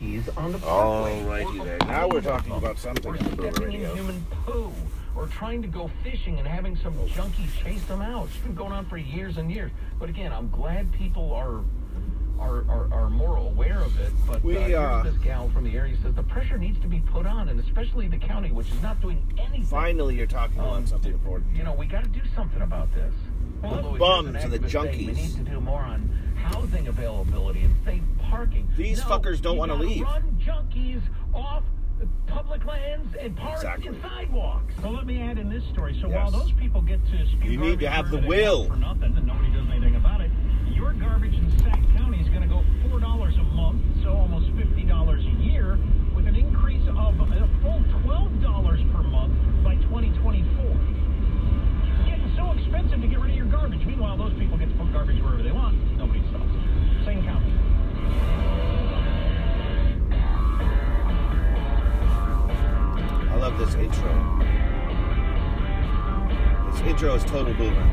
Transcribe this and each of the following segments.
He's on the parkway. Alrighty then. Now we're talking about something or stepping in human poo, or trying to go fishing and having some junkie chase them out. It's been going on for years and years. But again, I'm glad people are are, are, are more aware of it. But We, uh, here's uh, this gal from the area says the pressure needs to be put on, and especially the county, which is not doing anything. Finally, you're talking Um, about something important. You know, we got to do something about this. Although here's bums and the activist saying We need to do more on housing availability and safe parking. These No, fuckers don't wanna gotta leave. Run junkies off public lands and parks Exactly. and sidewalks. So let me add in this story. So Yes. while those people get to spew You need to have the will. for nothing and nobody does anything about it, your garbage in Sac County is going to go four dollars a month, so almost fifty dollars a year, with an increase of a full twelve dollars per month by 2024. Getting so expensive to get rid of your garbage. Meanwhile, those people get to put garbage wherever they want. Nobody stops. Same county. I love this intro. This intro is total boomer.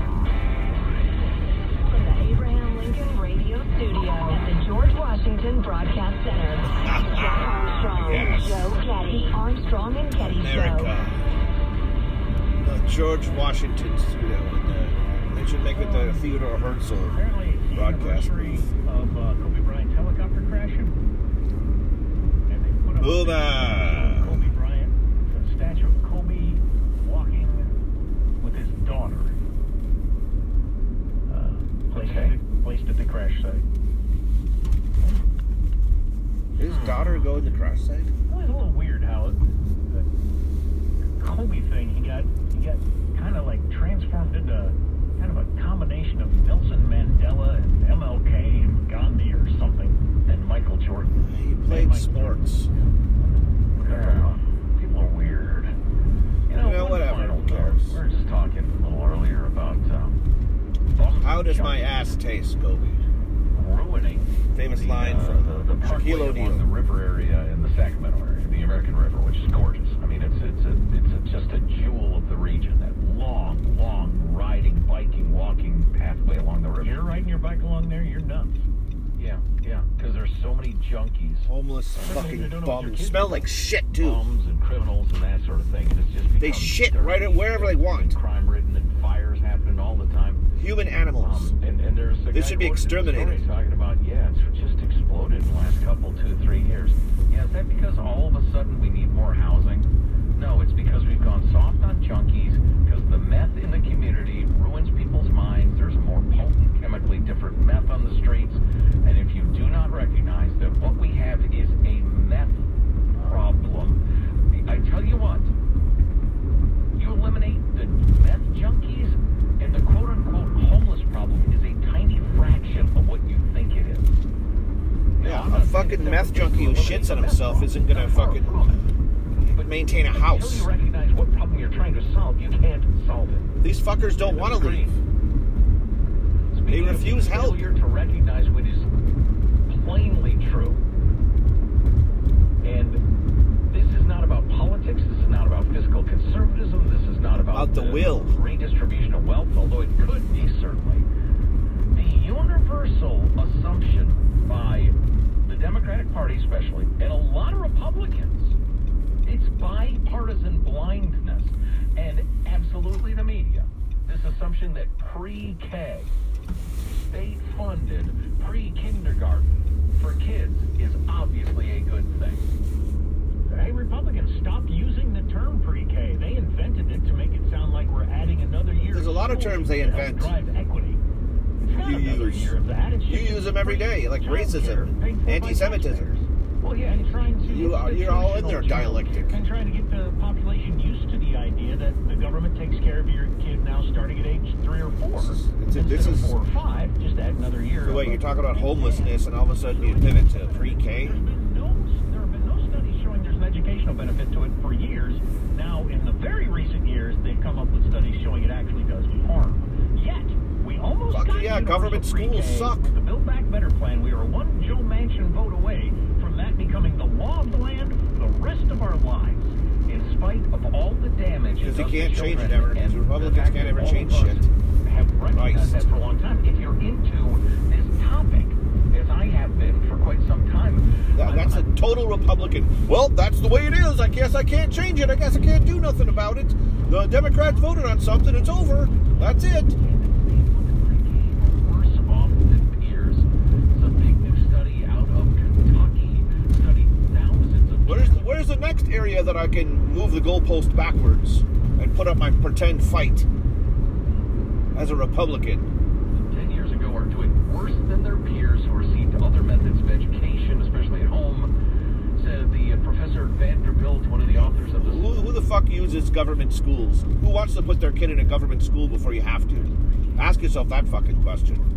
George Washington studio. And the, they should make it the Theodore Herzl. Broadcast booth. of uh, Kobe Bryant helicopter crashing. And they put up a Boomer. picture of Kobe Bryant, the statue of Kobe walking with his daughter. Uh, placed, Okay. at, the, placed at the crash site. His daughter go in the crash site? Well, it's a little weird how the Kobe thing, he got he got kind of like transformed into kind of a combination of Nelson Mandela and MLK and Gandhi or something, and Michael Jordan. He played Michael sports. Yeah, people are weird. You know, Yeah, one whatever, final who thought. cares? We were just talking a little earlier about um, bums How and does my junkies ass taste, Kobe? ruining Famous the, line uh, from the, the parkway Shaquille along O'Neal. the river area in the Sacramento area, the American River, which is gorgeous. I mean, it's it's a it's a, just a jewel of the region. That long, long riding, biking, walking pathway along the river. You're riding your bike along there, you're nuts. Yeah, yeah, because there's so many junkies, Homeless Everything fucking you're doing with your bums. Smell like shit, too. bums and criminals and that sort of thing. And it's just They shit dirty, right at wherever they want. Crime ridden and fires happening all the time. Human animals. Um, and, and there's a They should be quoted in the exterminated. Talking about, yeah, it's just exploded the last couple, two, three years. Yeah, is that because all of a sudden we need more housing? No, it's because we've gone soft on junkies, because the meth in the community ruins people's minds. There's a more potent, chemically different meth on the streets. And if you do not recognize that what we have is a meth problem, I tell you what, you eliminate the meth junkies, and the quote unquote homeless problem is a tiny fraction of what you think it is. Yeah, I'm a not saying fucking that meth we junkie who eliminate shits on himself isn't gonna That's fucking from it. But maintain a house. You recognize what problem you're trying to solve, you can't solve it. These fuckers don't want to leave. Of refuse help. Failure to recognize what is plainly true. And this is not about politics. This is not about fiscal conservatism. This is not about, About the will. redistribution of wealth, although it could be certainly. The universal assumption by the Democratic Party, especially, and a lot of Republicans, it's bipartisan blindness, and absolutely the media. This assumption that pre-K, state-funded pre-kindergarten for kids is obviously a good thing. Hey, Republicans, stop using the term pre-K. They invented it to make it sound like we're adding another year. There's a lot of terms they invent. Drive equity. You use- year of that. It's you use them every day, like racism, care paid for by anti-Semitism. Well, yeah, and trying to You are- you're all in there dialectic. And trying to get the population used to the idea that the government takes care of your kid now starting at age three or four. This is- it's a- Instead this is- four or five, just add another year. Of wait, you're talking about homelessness, and all of a sudden you pivot to pre-K? There's been no, there have been no studies showing there's an educational benefit to it for years. Now, in the very recent years, they've come up with studies showing it actually does harm. Yet, almost Fuck yeah, government schools suck. With the Build Back Better plan, we are one Joe Manchin vote away from that becoming the law of the land for the rest of our lives. In spite of all the damage, Because you can't change it ever, because Republicans can't ever change shit. Have recognized Christ. that for a long time. If you're into this topic, as I have been for quite some time, That, I'm- that's a total Republican. Well, that's the way it is. I guess I can't change it. I guess I can't do nothing about it. The Democrats voted on something. It's over. That's it. worse off than peers. It's a big new study out of Kentucky. Studied thousands of Where's the, next area that I can move the goalpost backwards and put up my pretend fight as a Republican? 10 years ago are doing worse than their peers who received other methods of education, especially at home, said the uh, Professor Vanderbilt, one of the authors of Who, this. who the fuck uses government schools? Who wants to put their kid in a government school before you have to? Ask yourself that fucking question.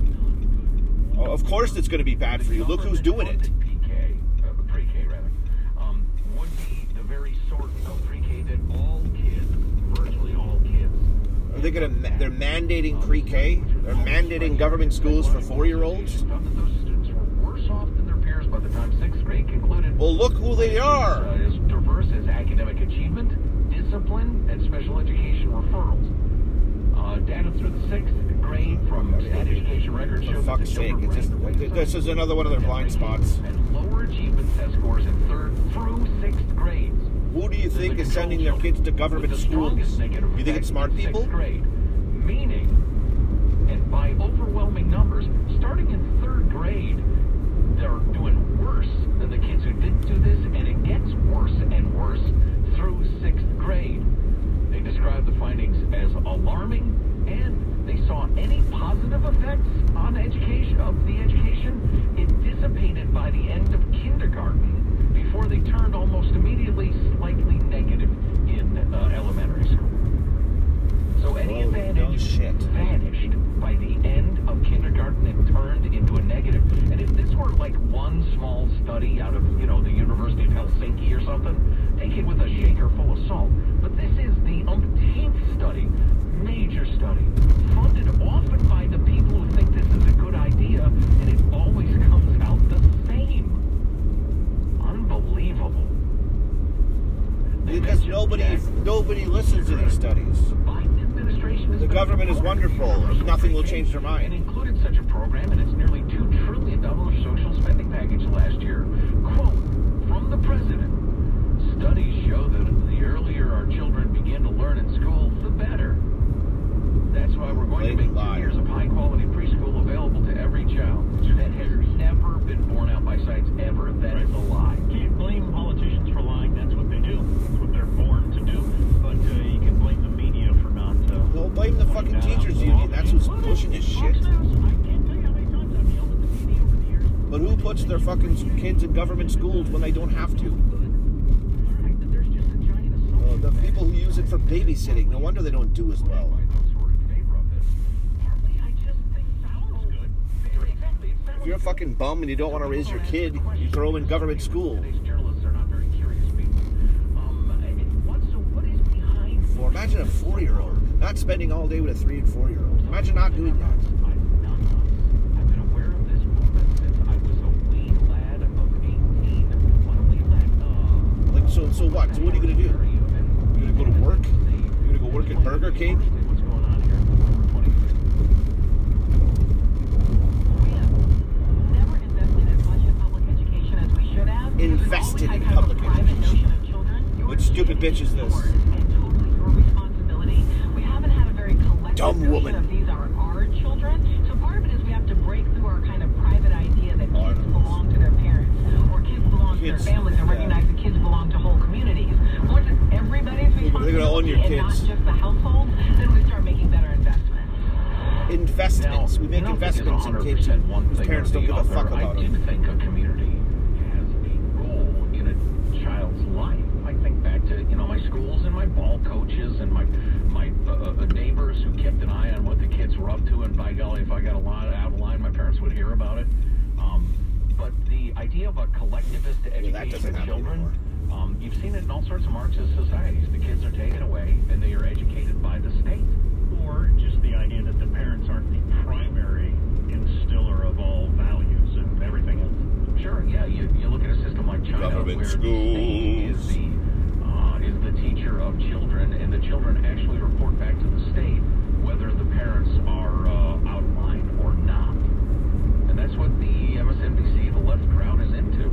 Oh, of course it's going to be bad for you. Look who's doing it. PK, uh, pre-K rather, um, would be the very sort of pre-K that all kids, virtually all kids, Are they going to? They're mandating pre-K. They're mandating government schools for four-year-olds. found that those students were worse off than their peers by the time sixth grade concluded. Well, look who they are. As diverse as academic achievement, discipline, and special education referrals. Uh, data through the sixth grade from state education records For show that fuck's the sake! It's just this is another one of their blind spots. and lower achievement test scores in third through sixth grades. Who do you think is sending their kids to government schools? You think it's smart people? Meaning, and by overwhelming numbers, starting in third grade, they're doing worse than the kids who didn't do this, and it gets worse and worse through sixth grade. They describe the findings as alarming, and they saw any positive effects on education of the education. It dissipated by the end of kindergarten before they turned almost immediately slightly negative in uh, elementary school. So any Whoa, no advantage shit. vanished by the end of kindergarten and turned into a negative. And if this were like one study out of, you know, the University of Helsinki or something, take it with a shaker full of salt. But this is the umpteenth study, major study, funded often by the people who think this is a good idea, and it always comes out the same. Unbelievable. They Because nobody nobody listens to these studies. Biden administration has The government is wonderful. Nothing will change their mind. And included such a program in its nearly two trillion dollar social spending package last year. Quote from the president: Studies show that the earlier our children begin to learn in school, the better. That's why we're going to Blatant make two lie. years of high quality preschool available to every child. That has never been borne out by science ever. That is a lie. Can't blame politicians for lying. That's what they do. That's what they're born to do. But uh, you can blame the media for not. Uh, Well, blame the pointing fucking that out. teachers union. That's who's pushing this shit. Fox News. I can't tell you how many times I've yelled at the media over the years. But who puts their fucking kids in government schools when they don't have to? There's just a giant Uh, the people who use it for babysitting, no wonder they don't do as well. If you're a fucking bum and you don't want to raise your kid, you throw him in government school. These journalists are not very curious people. Um, and what, so what is behind Or imagine a four-year-old not spending all day with a three and four-year-old. Imagine not doing that. I've done this. I've been aware of this movement since I was a wee lad of 18. What a wee lad, uh, Like, so, what? So what are you gonna do? You're gonna go to work? You're gonna go work at Burger King? What's going on here? Over 23. We have never invested in public education What stupid bitch is this? Dumb woman. of your and not just the household, then we start making better investments. Investments. We make I don't think it's investments in kids 100% one whose thing parents don't give a fuck other. about I them. did think a community has a role in a child's life. I think back to you know my schools and my ball coaches and my my uh, uh, neighbors who kept an eye on what the kids were up to. And by golly, if I got a lot out of line, my parents would hear about it. Um, but the idea of a collectivist that education doesn't of children. anymore. Um, you've seen it in all sorts of Marxist societies. The kids are taken away and they are educated by the state. Or just the idea that the parents aren't the primary instiller of all values and everything else. Sure, yeah. You, you look at a system like China, Government where the state is schools. the uh, is the teacher of children, and the children actually report back to the state whether the parents are uh, out of line or not. And that's what the MSNBC, the left crowd, is into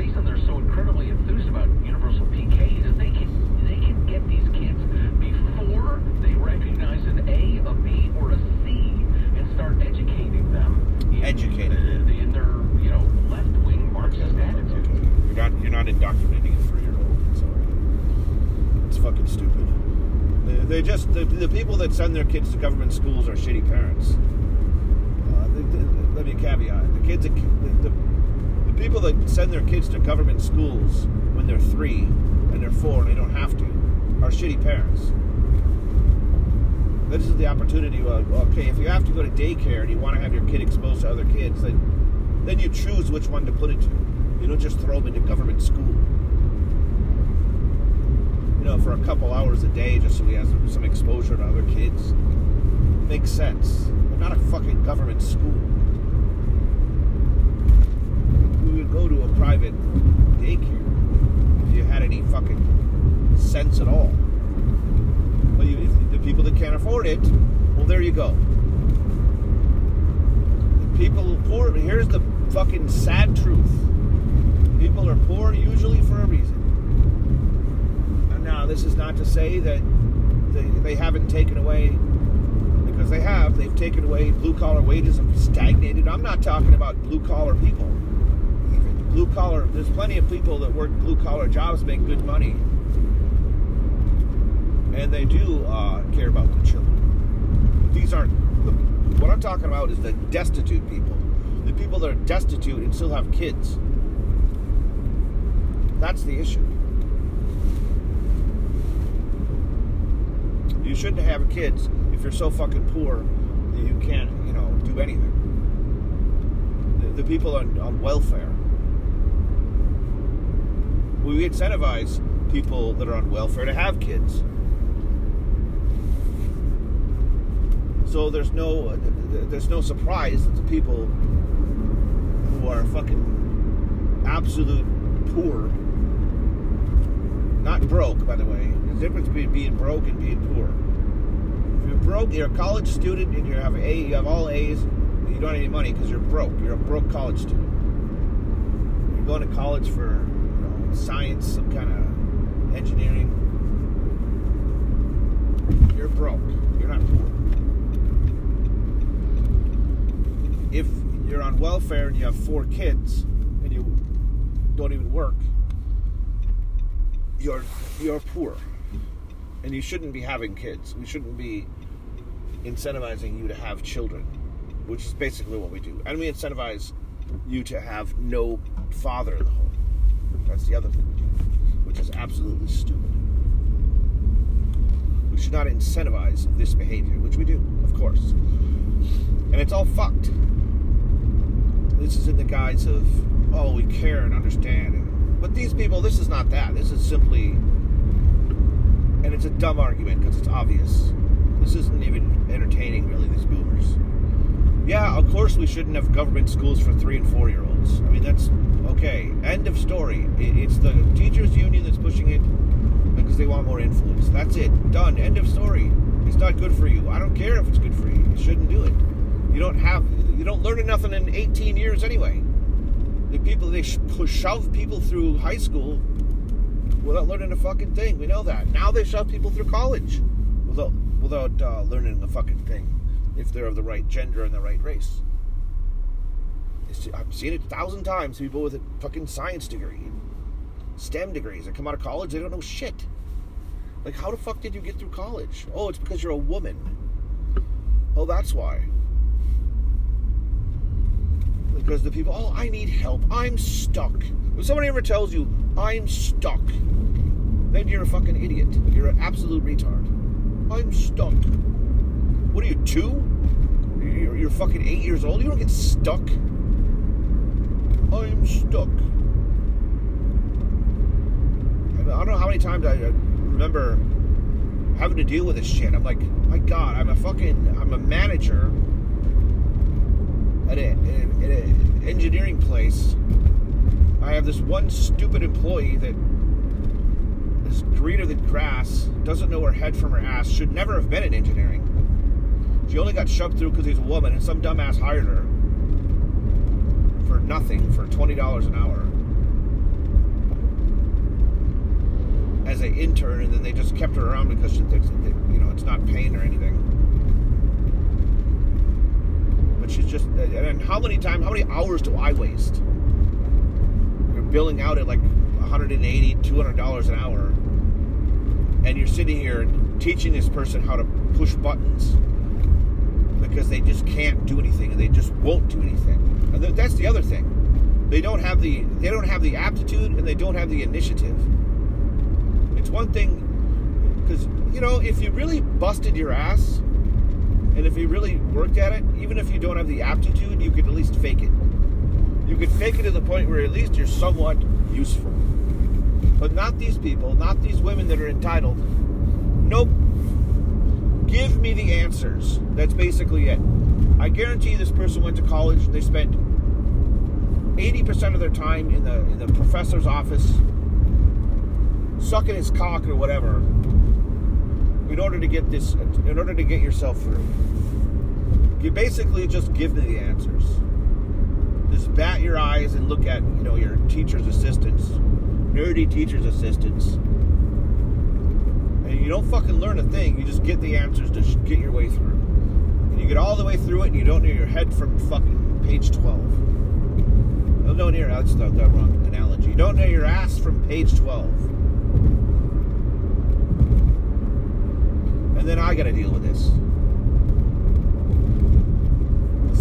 reason they're so incredibly enthused about universal PKs is they can they can get these kids before they recognize an A, a B, or a C, and start educating them. In, educating in, in their you know left wing Marxist attitude. You're not you're not indoctrinating a three year old. Sorry, it's fucking stupid. They, they just the, the people that send their kids to government schools are shitty parents. Uh, they, they, let me caveat: the kids, the, the people that send their kids to government schools when they're three and they're four and they don't have to are shitty parents. This is the opportunity. Well, okay, if you have to go to daycare and you want to have your kid exposed to other kids, then then you choose which one to put it to. You don't just throw them into government school. You know, for a couple hours a day, just so he has some exposure to other kids. Makes sense. But not a fucking government school. We would go to a private daycare if you had any fucking sense at all. But you, the people that can't afford it, well, there you go. The people poor. Here's the fucking sad truth. People are poor usually for a reason. And now, this is not to say that they, they haven't taken away, because they have. They've taken away blue collar wages have stagnated. I'm not talking about blue collar people. Blue collar. There's plenty of people that work blue collar jobs make good money and they do uh, care about the children. But these aren't. The, what I'm talking about is the destitute people, the people that are destitute and still have kids. That's the issue. You shouldn't have kids if you're so fucking poor that you can't, you know, do anything. The, the people on, on welfare. We incentivize people that are on welfare to have kids. So there's no there's no surprise that the people who are fucking absolute poor, not broke, by the way. There's a difference between being broke and being poor. If you're broke, you're a college student and you have A, you have all A's, you don't have any money because you're broke. You're a broke college student. You're going to college for science, some kind of engineering. You're broke. You're not poor. if you're on welfare and you have four kids and you don't even work, you're you're poor, and you shouldn't be having kids. We shouldn't be incentivizing you to have children, which is basically what we do, and we incentivize you to have no father in the home. That's the other thing we do, which is absolutely stupid. We should not incentivize this behavior, which we do, of course, and it's all fucked. This is in the guise of oh we care and understand. But these people this is not that. This is simply and it's a dumb argument because it's obvious. This isn't even entertaining really these boomers. Yeah of course we shouldn't have government schools for three and four year olds i mean that's okay end of story it's the teachers union that's pushing it because they want more influence that's it done end of story it's not good for you i don't care if it's good for you you shouldn't do it you don't have you don't learn nothing in 18 years anyway. The people they shove people through high school without learning a fucking thing. We know that. Now they shove people through college without without uh, learning a fucking thing if they're of the right gender and the right race. I've seen it a thousand times. People with a fucking science degree, STEM degrees, that come out of college, they don't know shit. Like, how the fuck did you get through college? Oh, it's because you're a woman. Oh, that's why because the people, oh, I need help. I'm stuck. If somebody ever tells you, I'm stuck, then you're a fucking idiot. You're an absolute retard. I'm stuck. What are you, two? You're, you're fucking eight years old? You don't get stuck. I'm stuck. I don't know how many times I uh, remember having to deal with this shit. I'm like, my God, I'm a fucking, I'm a manager at an engineering place, I have this one stupid employee that is greener than grass, doesn't know her head from her ass, should never have been in engineering. She only got shoved through because he's a woman, and some dumbass hired her nothing, for $20 an hour. As an intern, and then they just kept her around because she thinks, you know, it's not paying or anything. But she's just and how many times how many hours do i waste? You're billing out at like 180 200 dollars an hour. And you're sitting here teaching this person how to push buttons because they just can't do anything and they just won't do anything. And that's the other thing. They don't have the they don't have the aptitude and they don't have the initiative. It's one thing because you know if you really busted your ass and if you really worked at it even if you don't have the aptitude you could at least fake it. You could fake it to the point where at least you're somewhat useful. But not these people not these women that are entitled. Nope give me the answers. That's basically it. I guarantee this person went to college. They spent 80% of their time in the in the professor's office sucking his cock or whatever in order to get this in order to get yourself through. You basically just give me the answers. Just bat your eyes and look at you know your teacher's assistants nerdy teacher's assistants you don't fucking learn a thing you just get the answers to sh- get your way through and you get all the way through it and you don't know your head from fucking page 12 no, no, near. That's the, the wrong analogy. You don't know your ass from page 12. And then I got to deal with this.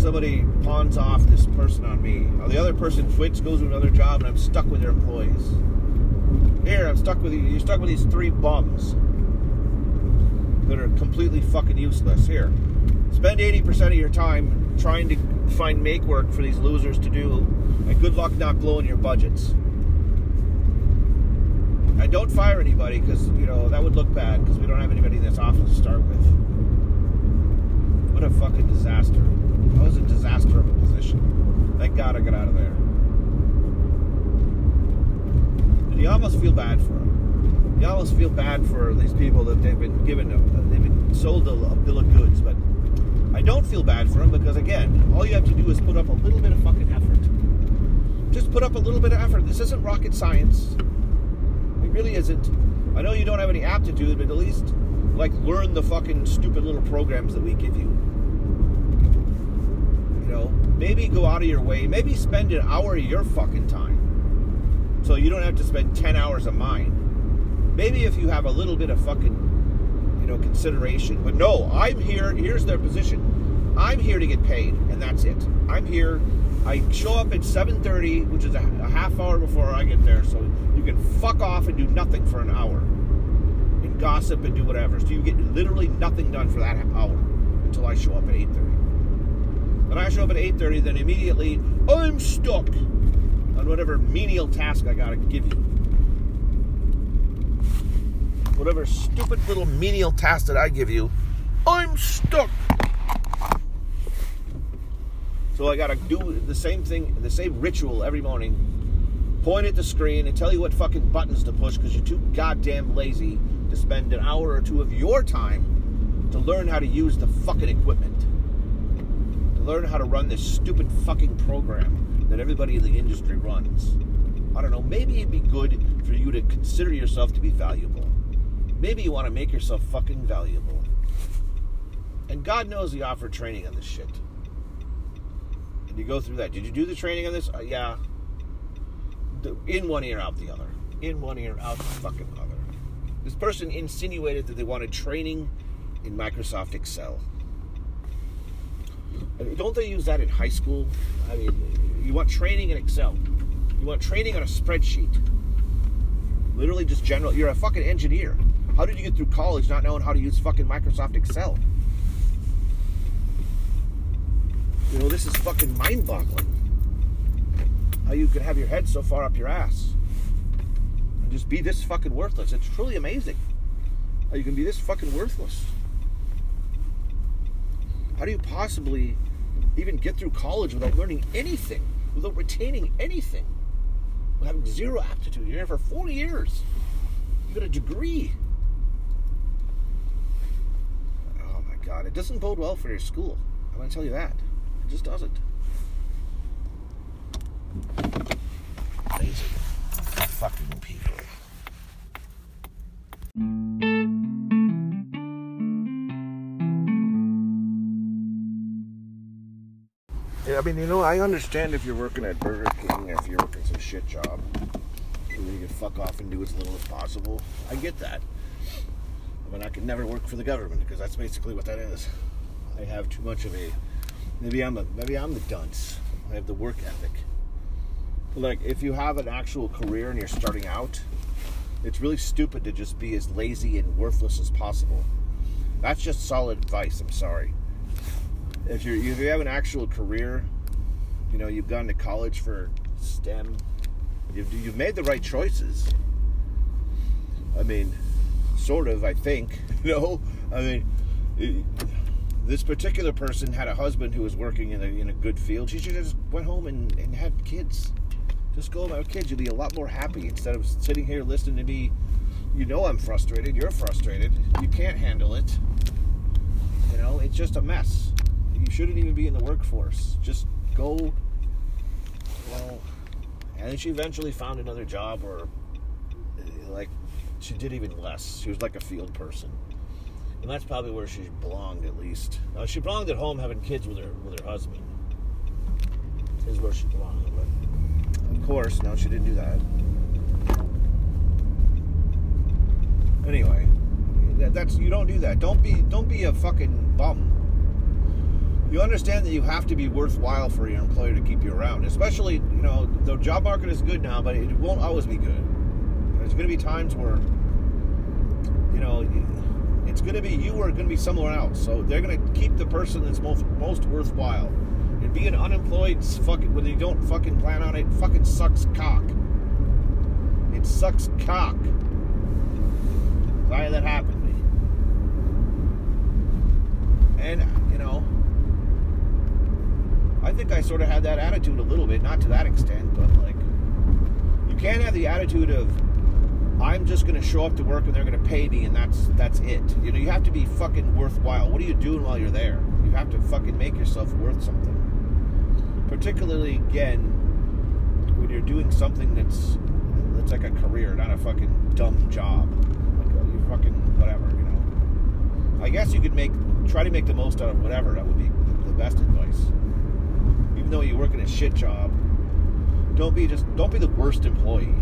Somebody pawns off this person on me. Or the other person quits, goes to another job, and I'm stuck with their employees. Here, I'm stuck with you. You're stuck with these three bums that are completely fucking useless. Here, spend 80% of your time trying to find make work for these losers to do, and good luck not blowing your budgets. I don't fire anybody because you know that would look bad because we don't have anybody in this office to start with. What a fucking disaster! That was a disaster of a position. Thank God I got out of there. And you almost feel bad for them. You almost feel bad for these people that they've been given, a, they've been sold a, a bill of goods, but I don't feel bad for them because again, all you have to do is put up a little bit of fucking effort. Just put up a little bit of effort. This isn't rocket science. It really isn't. I know you don't have any aptitude, but at least like learn the fucking stupid little programs that we give you. You know, maybe go out of your way. Maybe spend an hour of your fucking time, so you don't have to spend ten hours of mine. Maybe if you have a little bit of fucking, you know, consideration. But no, I'm here. Here's their position. I'm here to get paid, and that's it. I'm here. I show up at 7:30, which is a, a half hour before I get there, so you can fuck off and do nothing for an hour, and gossip and do whatever. So you get literally nothing done for that hour until I show up at 8:30. When I show up at 8:30, then immediately I'm stuck on whatever menial task I gotta give you. Whatever stupid little menial task that I give you, I'm stuck. So I gotta do the same thing, the same ritual every morning. Point at the screen and tell you what fucking buttons to push because you're too goddamn lazy to spend an hour or two of your time to learn how to use the fucking equipment. To learn how to run this stupid fucking program that everybody in the industry runs. I don't know, maybe it'd be good for you to consider yourself to be valuable. Maybe you want to make yourself fucking valuable. And God knows we offer training on this shit. And you go through that. Did you do the training on this? Uh, yeah. In one ear, out the other. In one ear, out the fucking other. This person insinuated that they wanted training in Microsoft Excel. Don't they use that in high school? I mean, you want training in Excel. You want training on a spreadsheet. Literally just general. You're a fucking engineer. How did you get through college not knowing how to use fucking Microsoft Excel? You know, this is fucking mind boggling. How you could have your head so far up your ass and just be this fucking worthless. It's truly amazing how you can be this fucking worthless. How do you possibly even get through college without learning anything, without retaining anything, without having zero aptitude? You're here for four years. You got a degree. Oh my god, it doesn't bode well for your school. I'm gonna tell you that. It just doesn't. Lazy. Fucking people. I mean, you know, I understand if you're working at Burger King, if you're working some shit job, and you can fuck off and do as little as possible. I get that. But I could never work for the government because that's basically what that is. I have too much of a maybe I'm a maybe I'm the dunce. I have the work ethic. Like if you have an actual career and you're starting out, it's really stupid to just be as lazy and worthless as possible. That's just solid advice. I'm sorry. If you if you have an actual career, you know you've gone to college for STEM, you've you've made the right choices. I mean, sort of. I think. Know, I mean, this particular person had a husband who was working in a in a good field. She should have just went home and, and had kids. Just go about kids. You'd be a lot more happy instead of sitting here listening to me. You know I'm frustrated. You're frustrated. You can't handle it. You know, it's just a mess. You shouldn't even be in the workforce. Just go. Well, and then she eventually found another job uh, like, she did even less. She was like a field person, and that's probably where she belonged at least. Now, she belonged at home having kids with her with her husband. Is where she belonged, but of course, no, she didn't do that. Anyway, that, that's you don't do that. Don't be don't be a fucking bum. You understand that you have to be worthwhile for your employer to keep you around. Especially, you know, the job market is good now, but it won't always be good. Going to be times where, you know, it's going to be you or going to be somewhere else. So they're going to keep the person that's most most worthwhile. And being unemployed, fucking when you don't fucking plan on it, fucking sucks cock. It sucks cock. Had that happen to me. And, you know, I think I sort of had that attitude a little bit, not to that extent, but like, you can't have the attitude of, I'm just going to show up to work and they're going to pay me and that's that's it. You know, you have to be fucking worthwhile. What are you doing while you're there? You have to fucking make yourself worth something. Particularly again when you're doing something that's that's like a career, not a fucking dumb job. Like uh, you fucking whatever, you know. I guess you could make try to make the most out of whatever. That would be the best advice. Even though you work in a shit job, don't be just don't be the worst employee.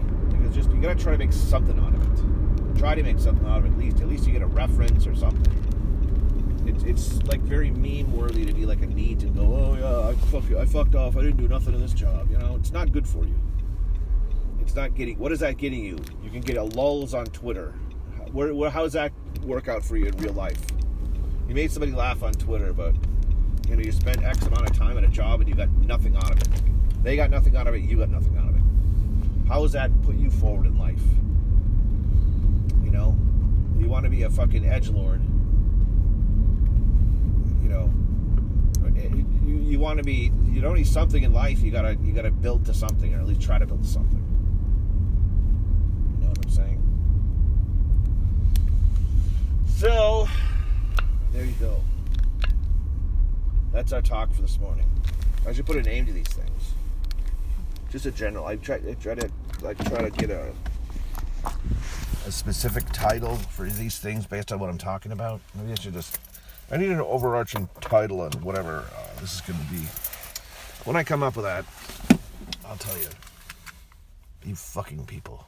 Because just you gotta try to make something out of it. Try to make something out of it at least. At least you get a reference or something. It's, it's like very meme worthy to be like a neat and go, oh yeah, I fuck, you. I fucked off. I didn't do nothing in this job. You know, it's not good for you. It's not getting. What is that getting you? You can get a lulls on Twitter. Where, where how does that work out for you in real life? You made somebody laugh on Twitter, but you know you spent X amount of time at a job and you got nothing out of it. They got nothing out of it. You got nothing out of it. How does that put you forward in life? You know, you want to be a fucking edge lord. You know, eh, you, you want to be. You don't need something in life. You gotta you gotta build to something, or at least try to build to something. You know what I'm saying? So, there you go. That's our talk for this morning. I should put a name to these things. Just a general. I try, I try to like try to get a a specific title for these things based on what I'm talking about. Maybe I should just. I need an overarching title on whatever uh, this is going to be. When I come up with that, I'll tell you. You fucking people.